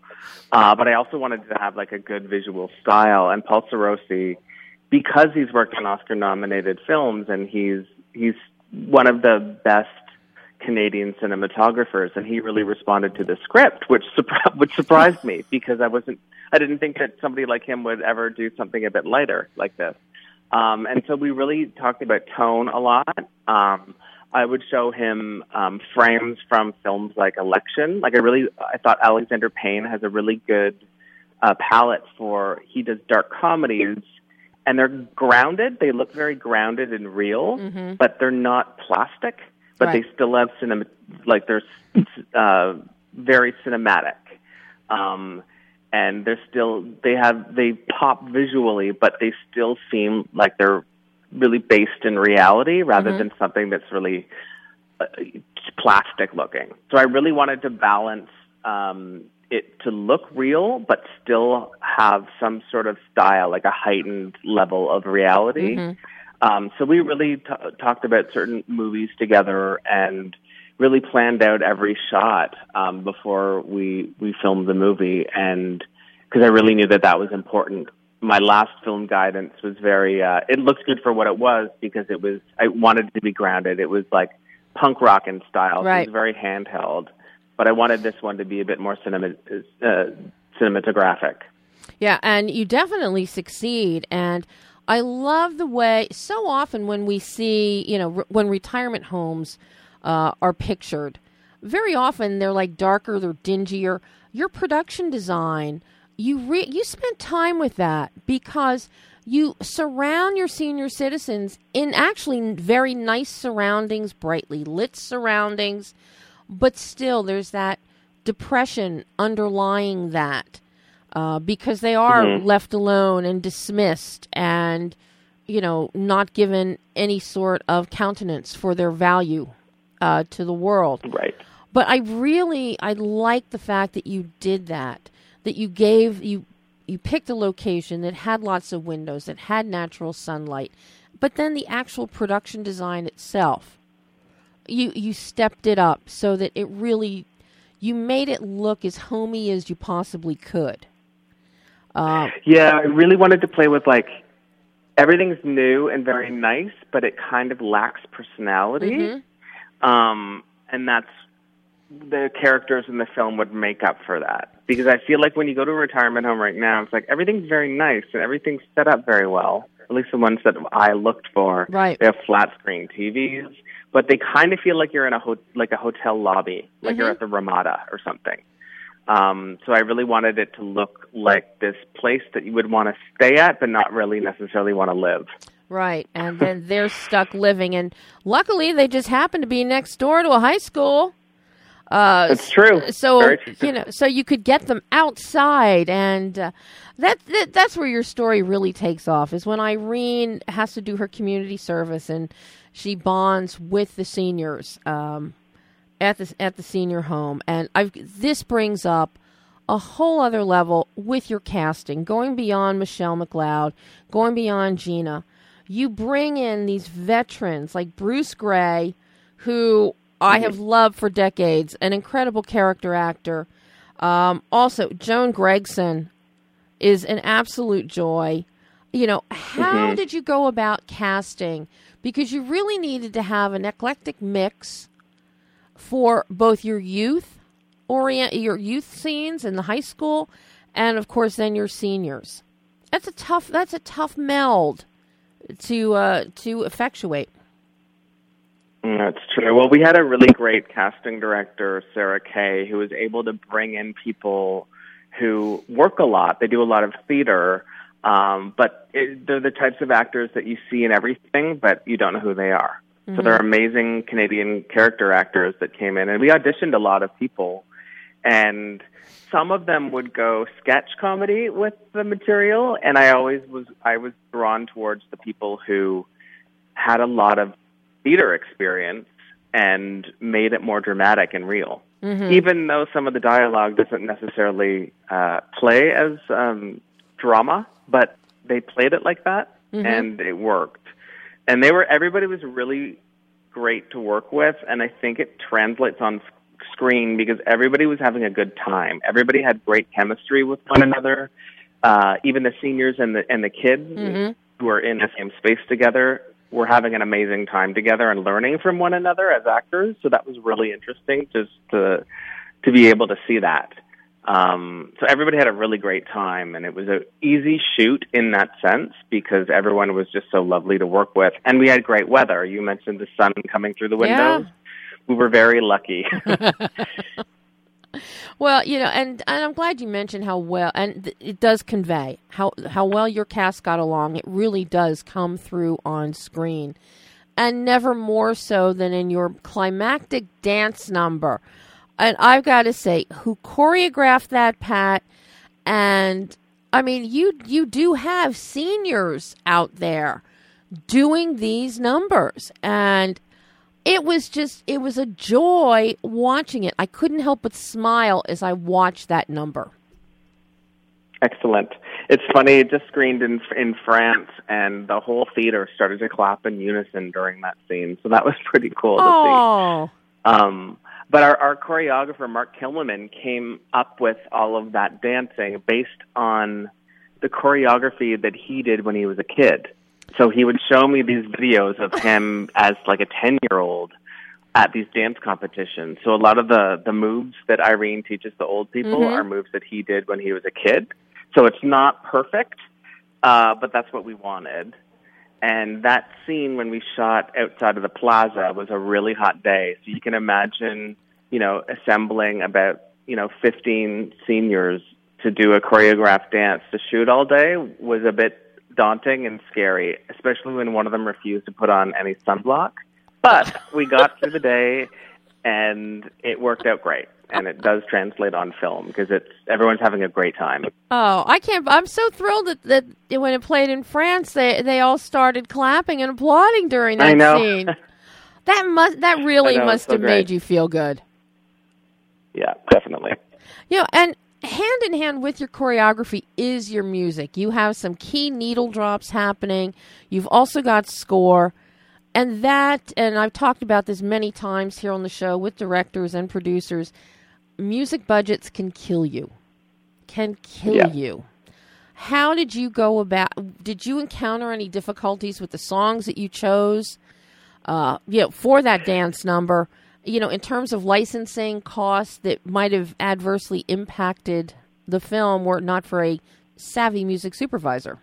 Uh, but I also wanted to have like a good visual style. And Paul Sarossy, because he's worked on Oscar nominated films and he's, he's one of the best Canadian cinematographers, and he really responded to the script, which surpri- which surprised me because I wasn't I didn't think that somebody like him would ever do something a bit lighter like this. Um, and so we really talked about tone a lot. Um, I would show him um, frames from films like Election. Like I really, I thought Alexander Payne has a really good uh, palette for. He does dark comedies, and they're grounded. They look very grounded and real, but they're not plastic. But Right. they still have cinema, like they're uh, very cinematic. Um, and they're still they have they pop visually, but they still seem like they're really based in reality rather than something that's really uh, plastic looking. So I really wanted to balance um, it to look real, but still have some sort of style, like a heightened level of reality. Um, so we really t- talked about certain movies together and really planned out every shot um, before we we filmed the movie, and because I really knew that that was important. My last film guidance was very. Uh, it looks good for what it was because it was. I wanted it to be grounded. It was like punk rock in style. So it was very handheld, but I wanted this one to be a bit more cinema, uh, cinematographic. Yeah, and you definitely succeed. And I love the way so often when we see, you know, re- when retirement homes uh, are pictured, very often they're like darker, they're dingier. Your production design, you re- you spent time with that because you surround your senior citizens in actually very nice surroundings, brightly lit surroundings, but still there's that depression underlying that uh, because they are left alone and dismissed and you know not given any sort of countenance for their value uh, to the world Right. but i really i like the fact that you did that that you gave you you picked a location that had lots of windows that had natural sunlight but then the actual production design itself you you stepped it up so that it really you made it look as homey as you possibly could uh, Yeah, I really wanted to play with like everything's new and very nice, but it kind of lacks personality. Um, and that's the characters in the film would make up for that. Because I feel like when you go to a retirement home right now, it's like everything's very nice and everything's set up very well. At least the ones that I looked for. Right. They have flat screen TVs, but they kind of feel like you're in a ho- like a hotel lobby, like you're at the Ramada or something. Um, so I really wanted it to look like this place that you would want to stay at, but not really necessarily want to live. Right. And then they're stuck living. And luckily, they just happen to be next door to a high school. Uh, It's true. So true. you know, so you could get them outside, and uh, that, that that's where your story really takes off. Is when Irene has to do her community service, and she bonds with the seniors um, at the at the senior home. And I've this brings up a whole other level with your casting, going beyond Michelle McLeod, going beyond Geena. You bring in these veterans like Bruce Gray, who I have loved for decades, an incredible character actor. Um, also, Joan Gregson is an absolute joy. You know, how did you go about casting? Because you really needed to have an eclectic mix for both your youth orient your youth scenes in the high school and of course then your seniors. That's a tough. That's a tough meld to uh, to effectuate. That's true. Well, we had a really great casting director, Sarah Kay, who was able to bring in people who work a lot. They do a lot of theater, um, but it, they're the types of actors that you see in everything, but you don't know who they are. So they're amazing Canadian character actors that came in, and we auditioned a lot of people, and some of them would go sketch comedy with the material, and I always was I was drawn towards the people who had a lot of theater experience and made it more dramatic and real. Even though some of the dialogue doesn't necessarily uh, play as um, drama, but they played it like that, and it worked. And they were everybody was really great to work with, and I think it translates on screen because everybody was having a good time. Everybody had great chemistry with one another. Uh, even the seniors and the and the kids who are in the same space together were having an amazing time together and learning from one another as actors. So that was really interesting just to to be able to see that. Um, so everybody had a really great time, and it was an easy shoot in that sense because everyone was just so lovely to work with, and we had great weather. You mentioned the sun coming through the windows. We were very lucky. Well, you know, and, and I'm glad you mentioned how well, and th- it does convey how how well your cast got along. It really does come through on screen, and never more so than in your climactic dance number. And I've got to say, who choreographed that, Pat? And I mean, you you do have seniors out there doing these numbers, and it was just it was a joy watching it. I couldn't help but smile as I watched that number. Excellent. It's funny. It just screened in in France, and the whole theater started to clap in unison during that scene. So that was pretty cool to see. Oh, Um, but our, our choreographer, Mark Kilmerman, came up with all of that dancing based on the choreography that he did when he was a kid. So he would show me these videos of him as like a 10 year old at these dance competitions. So a lot of the, the moves that Irene teaches the old people are moves that he did when he was a kid. So it's not perfect, uh, but that's what we wanted. And that scene when we shot outside of the plaza was a really hot day. So you can imagine, you know, assembling about, you know, 15 seniors to do a choreographed dance to shoot all day was a bit daunting and scary, especially when one of them refused to put on any sunblock. But we got through the day and it worked out great. And it does translate on film because it's everyone's having a great time. oh! I can't. I'm so thrilled that, that when it played in France, they they all started clapping and applauding during that I know. scene. That must that really know, must so have made you feel good. Yeah, definitely. You know, and hand in hand with your choreography is your music. You have some key needle drops happening. You've also got score. And that, and I've talked about this many times here on the show with directors and producers, music budgets can kill you. Can kill Yeah. you. How did you go about? Did you encounter any difficulties with the songs that you chose? Uh, you know, for that dance number, you know, in terms of licensing costs that might have adversely impacted the film were it not for a savvy music supervisor.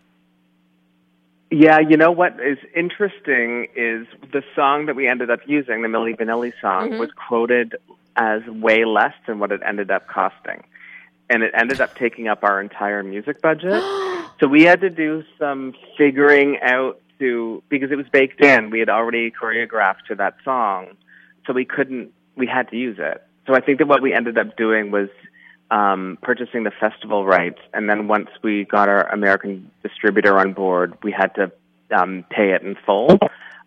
Yeah, you know what is interesting is the song that we ended up using, the Milli Vanilli song, mm-hmm. was quoted as way less than what it ended up costing. And it ended up taking up our entire music budget. so we had to do some figuring out to, because it was baked in, we had already choreographed to that song. So we couldn't, we had to use it. So I think that what we ended up doing was um, purchasing the festival rights, and then once we got our American distributor on board, we had to um, pay it in full.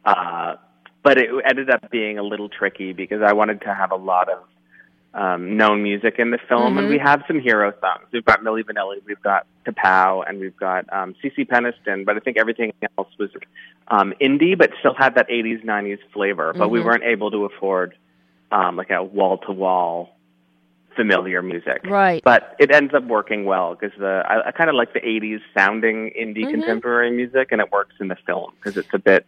Uh, but it ended up being a little tricky because I wanted to have a lot of um, known music in the film, and we have some hero songs. We've got Milli Vanilli, we've got Kapow, and we've got um, CeCe Peniston. But I think everything else was um, indie, but still had that '80s, '90s flavor. But we weren't able to afford um, like a wall to wall familiar music. Right. But it ends up working well because the I, I kind of like the '80s sounding indie contemporary music, and it works in the film because it's a bit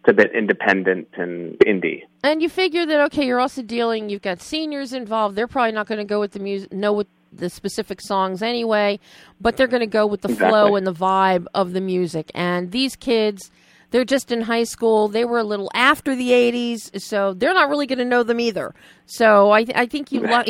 it's a bit independent and indie. And you figure that okay, you're also dealing. You've got seniors involved. They're probably not going to go with the music. Know what the specific songs anyway, but they're going to go with the Exactly. flow and the vibe of the music. And these kids, they're just in high school. They were a little after the 80s, so they're not really going to know them either. So I, I think you luck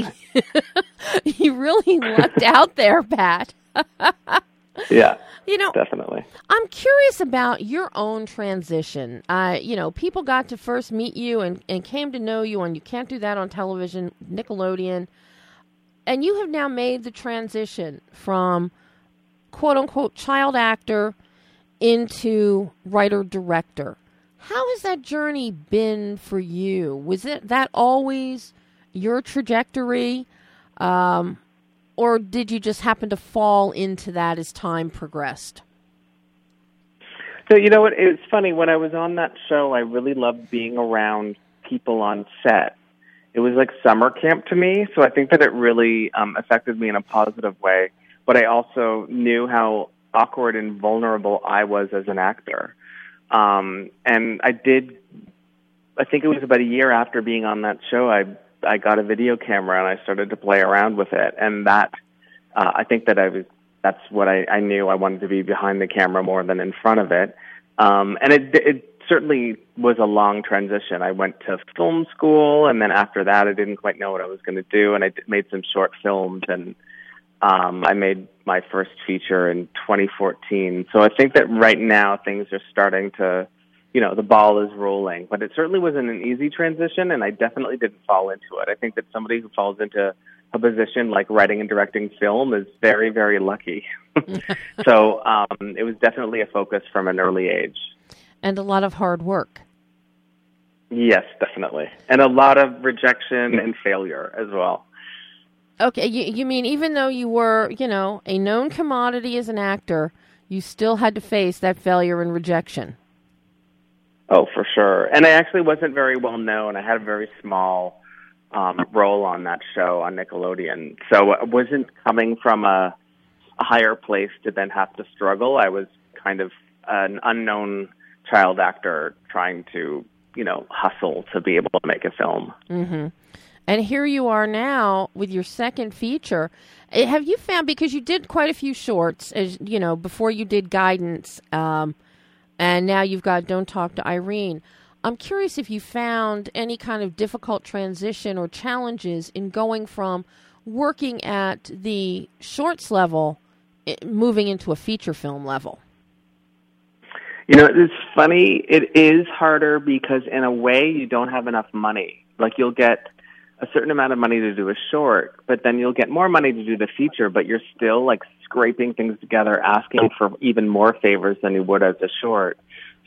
you really lucked out there, Pat. Yeah, You know, definitely. I'm curious about your own transition. Uh, you know, people got to first meet you and, and came to know you, and you can't do that on television, Nickelodeon. And you have now made the transition from quote unquote child actor into writer director. How has that journey been for you? Was it that always your trajectory? Um, or did you just happen to fall into that as time progressed? So you know what? It's funny when I was on that show. I really loved being around people on set. It was like summer camp to me. So I think that it really um, affected me in a positive way. But I also knew how awkward and vulnerable I was as an actor. Um, and I did. I think it was about a year after being on that show. I I got a video camera and I started to play around with it, and that uh, I think that I was that's what I, I knew I wanted to be behind the camera more than in front of it. Um, and it, it certainly was a long transition. I went to film school, and then after that, I didn't quite know what I was going to do, and I made some short films, and um, I made my first feature in 2014. So I think that right now things are starting to, you know, the ball is rolling. But it certainly wasn't an easy transition, and I definitely didn't fall into it. I think that somebody who falls into a position like writing and directing film is very, very lucky. so um, it was definitely a focus from an early age. And a lot of hard work. Yes, definitely. And a lot of rejection and failure as well. Okay, you, you mean even though you were, you know, a known commodity as an actor, you still had to face that failure and rejection. Oh, for sure. And I actually wasn't very well known. I had a very small um, role on that show on Nickelodeon. So I wasn't coming from a, a higher place to then have to struggle. I was kind of an unknown child actor trying to, you know, hustle to be able to make a film. hmm And here you are now with your second feature. Eh, Have you found because you did quite a few shorts, as you know, before you did Guidance, um, and now you've got Don't Talk to Irene. I'm curious if you found any kind of difficult transition or challenges in going from working at the shorts level, eh, moving into a feature film level. You know, it's funny. It is harder because, in a way, you don't have enough money. Like, you'll get a certain amount of money to do a short, but then you'll get more money to do the feature, but you're still like scraping things together, asking for even more favors than you would as a short.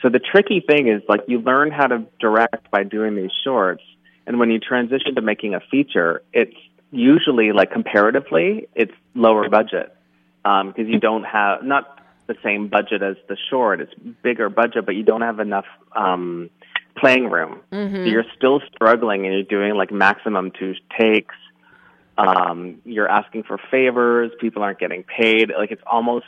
So the tricky thing is like you learn how to direct by doing these shorts, and when you transition to making a feature, it's usually like comparatively, it's lower budget because you don't have not the same budget as the short. It's bigger budget, but you don't have enough um, playing room. So you're still struggling, and you're doing like maximum two takes. Um, you're asking for favors. People aren't getting paid. Like it's almost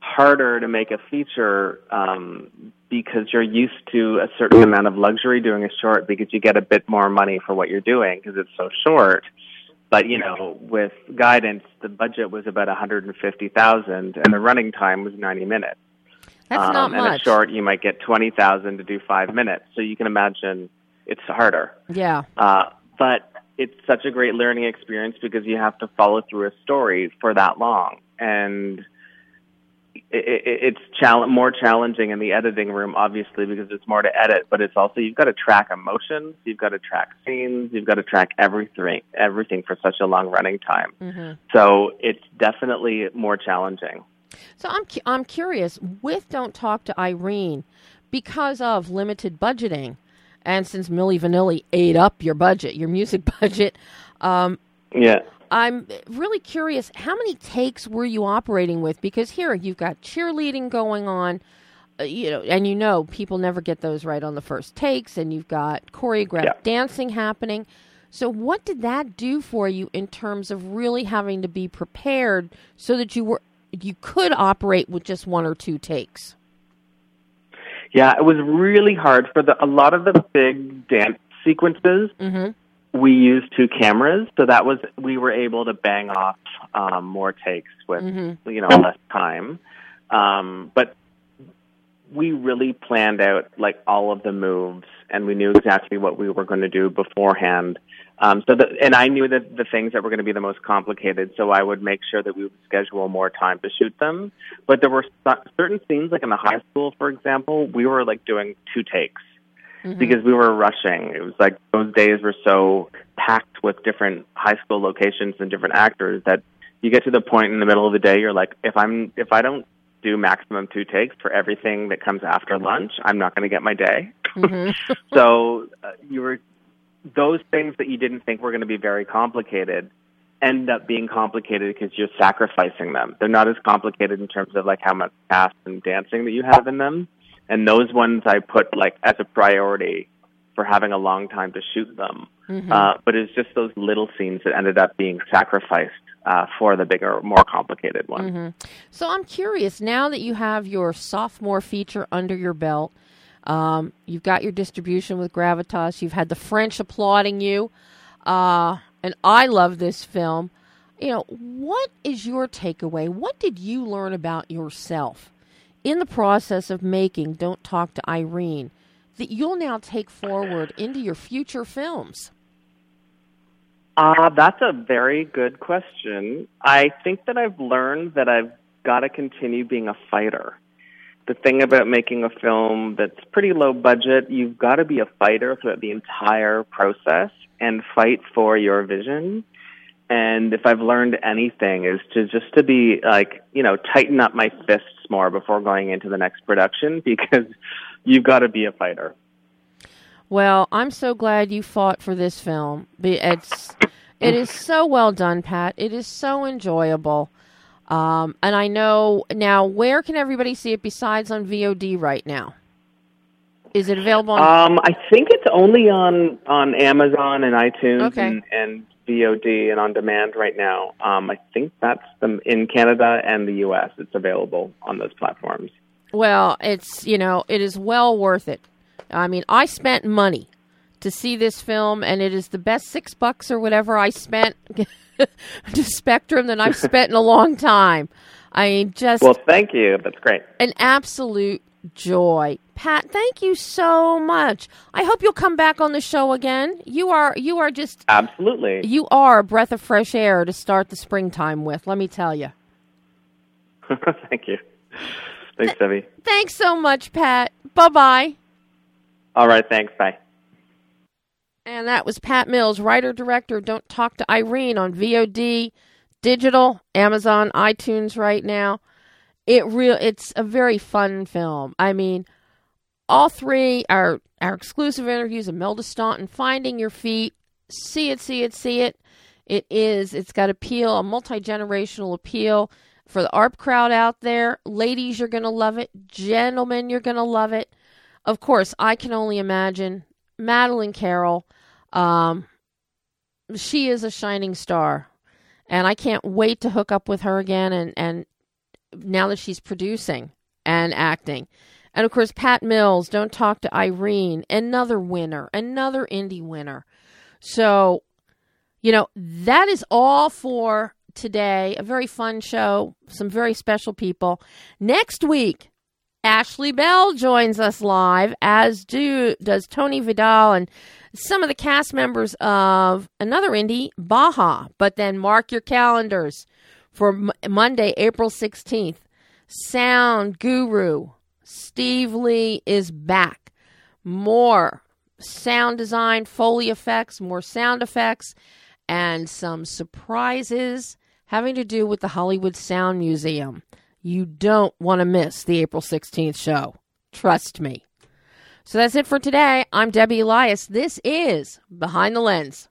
harder to make a feature um, because you're used to a certain amount of luxury doing a short because you get a bit more money for what you're doing because it's so short. But you know, with guidance, the budget was about 150,000, and the running time was 90 minutes. That's um, not and a short, you might get 20,000 to do five minutes. So you can imagine it's harder. Yeah. Uh, but it's such a great learning experience because you have to follow through a story for that long, and it, it, it's chal- more challenging in the editing room, obviously, because it's more to edit. But it's also you've got to track emotions, you've got to track scenes, you've got to track everything, everything for such a long running time. hmm So it's definitely more challenging. So I'm cu- I'm curious with Don't Talk to Irene because of limited budgeting, and since Milli Vanilli ate up your budget, your music budget. Um, Yeah. I'm really curious how many takes were you operating with? Because here you've got cheerleading going on, uh, you know, and you know people never get those right on the first takes, and you've got choreographed Yeah. dancing happening. So, what did that do for you in terms of really having to be prepared so that you were you could operate with just one or two takes? Yeah, it was really hard for the a lot of the big dance sequences. Mm-hmm. we used two cameras, so that was we were able to bang off um, more takes with Mm-hmm. you know less time. Um, but we really planned out like all of the moves, and we knew exactly what we were going to do beforehand. Um, so that, and I knew that the things that were going to be the most complicated, so I would make sure that we would schedule more time to shoot them. But there were cer- certain scenes, like in the high school, for example, we were like doing two takes because we were rushing. It was like those days were so packed with different high school locations and different actors that you get to the point in the middle of the day you're like if I'm if I don't do maximum two takes for everything that comes after lunch, I'm not going to get my day. so uh, you were those things that you didn't think were going to be very complicated end up being complicated because you're sacrificing them. They're not as complicated in terms of like how much cast and dancing that you have in them. And those ones I put like as a priority for having a long time to shoot them. Uh, but it's just those little scenes that ended up being sacrificed uh, for the bigger, more complicated ones. So I'm curious now that you have your sophomore feature under your belt, um, you've got your distribution with Gravitas, you've had the French applauding you, uh, and I love this film. You know, what is your takeaway? What did you learn about yourself in the process of making Don't Talk to Irene that you'll now take forward into your future films? Uh, that's a very good question. I think that I've learned that I've got to continue being a fighter. The thing about making a film that's pretty low budget, you've got to be a fighter throughout the entire process and fight for your vision. And if I've learned anything is to just to be like, you know, tighten up my fists more before going into the next production because you've got to be a fighter. Well, I'm so glad you fought for this film. It's it is so well done, Pat. It is so enjoyable. Um, and I know now where can everybody see it besides on VOD right now? Is it available on Um, I think it's only on on Amazon and iTunes Okay. and, and VOD and on demand right now. Um, I think that's the in Canada and the U.S. It's available on those platforms. Well, it's you know it is well worth it. I mean, I spent money to see this film, and it is the best six bucks or whatever I spent to Spectrum that I've spent in a long time. I mean, just Well, thank you. That's great. an absolute joy. Pat, thank you so much. I hope you'll come back on the show again. You are you are just Absolutely. you are a breath of fresh air to start the springtime with. Let me tell you. thank you. Thanks, Debbie. Thanks so much, Pat. Bye bye. All right. Thanks. Bye. And that was Pat Mills, writer director. Don't talk to Irene on VOD, digital, Amazon, iTunes right now. It real it's a very fun film. I mean, all three are our exclusive interviews of Imelda Staunton, Finding Your Feet. See it, see it, see it. It is. It's got appeal, a multi generational appeal for the AARP crowd out there. Ladies, you're going to love it. Gentlemen, you're going to love it. Of course, I can only imagine Madeline Carroll. Um, she is a shining star, and I can't wait to hook up with her again. And and now that she's producing and acting, and of course Pat Mills. Don't talk to Irene. Another winner, another indie winner. So, you know that is all for today. A very fun show. Some very special people. Next week. Ashley Bell joins us live, as do does Tony Vidal and some of the cast members of another indie, Baja. But then mark your calendars for M- Monday, April 16th. Sound Guru Steve Lee is back. More sound design, Foley effects, more sound effects, and some surprises having to do with the Hollywood Sound Museum. You don't want to miss the April 16th show. Trust me. So that's it for today. I'm Debbie Elias. This is Behind the Lens.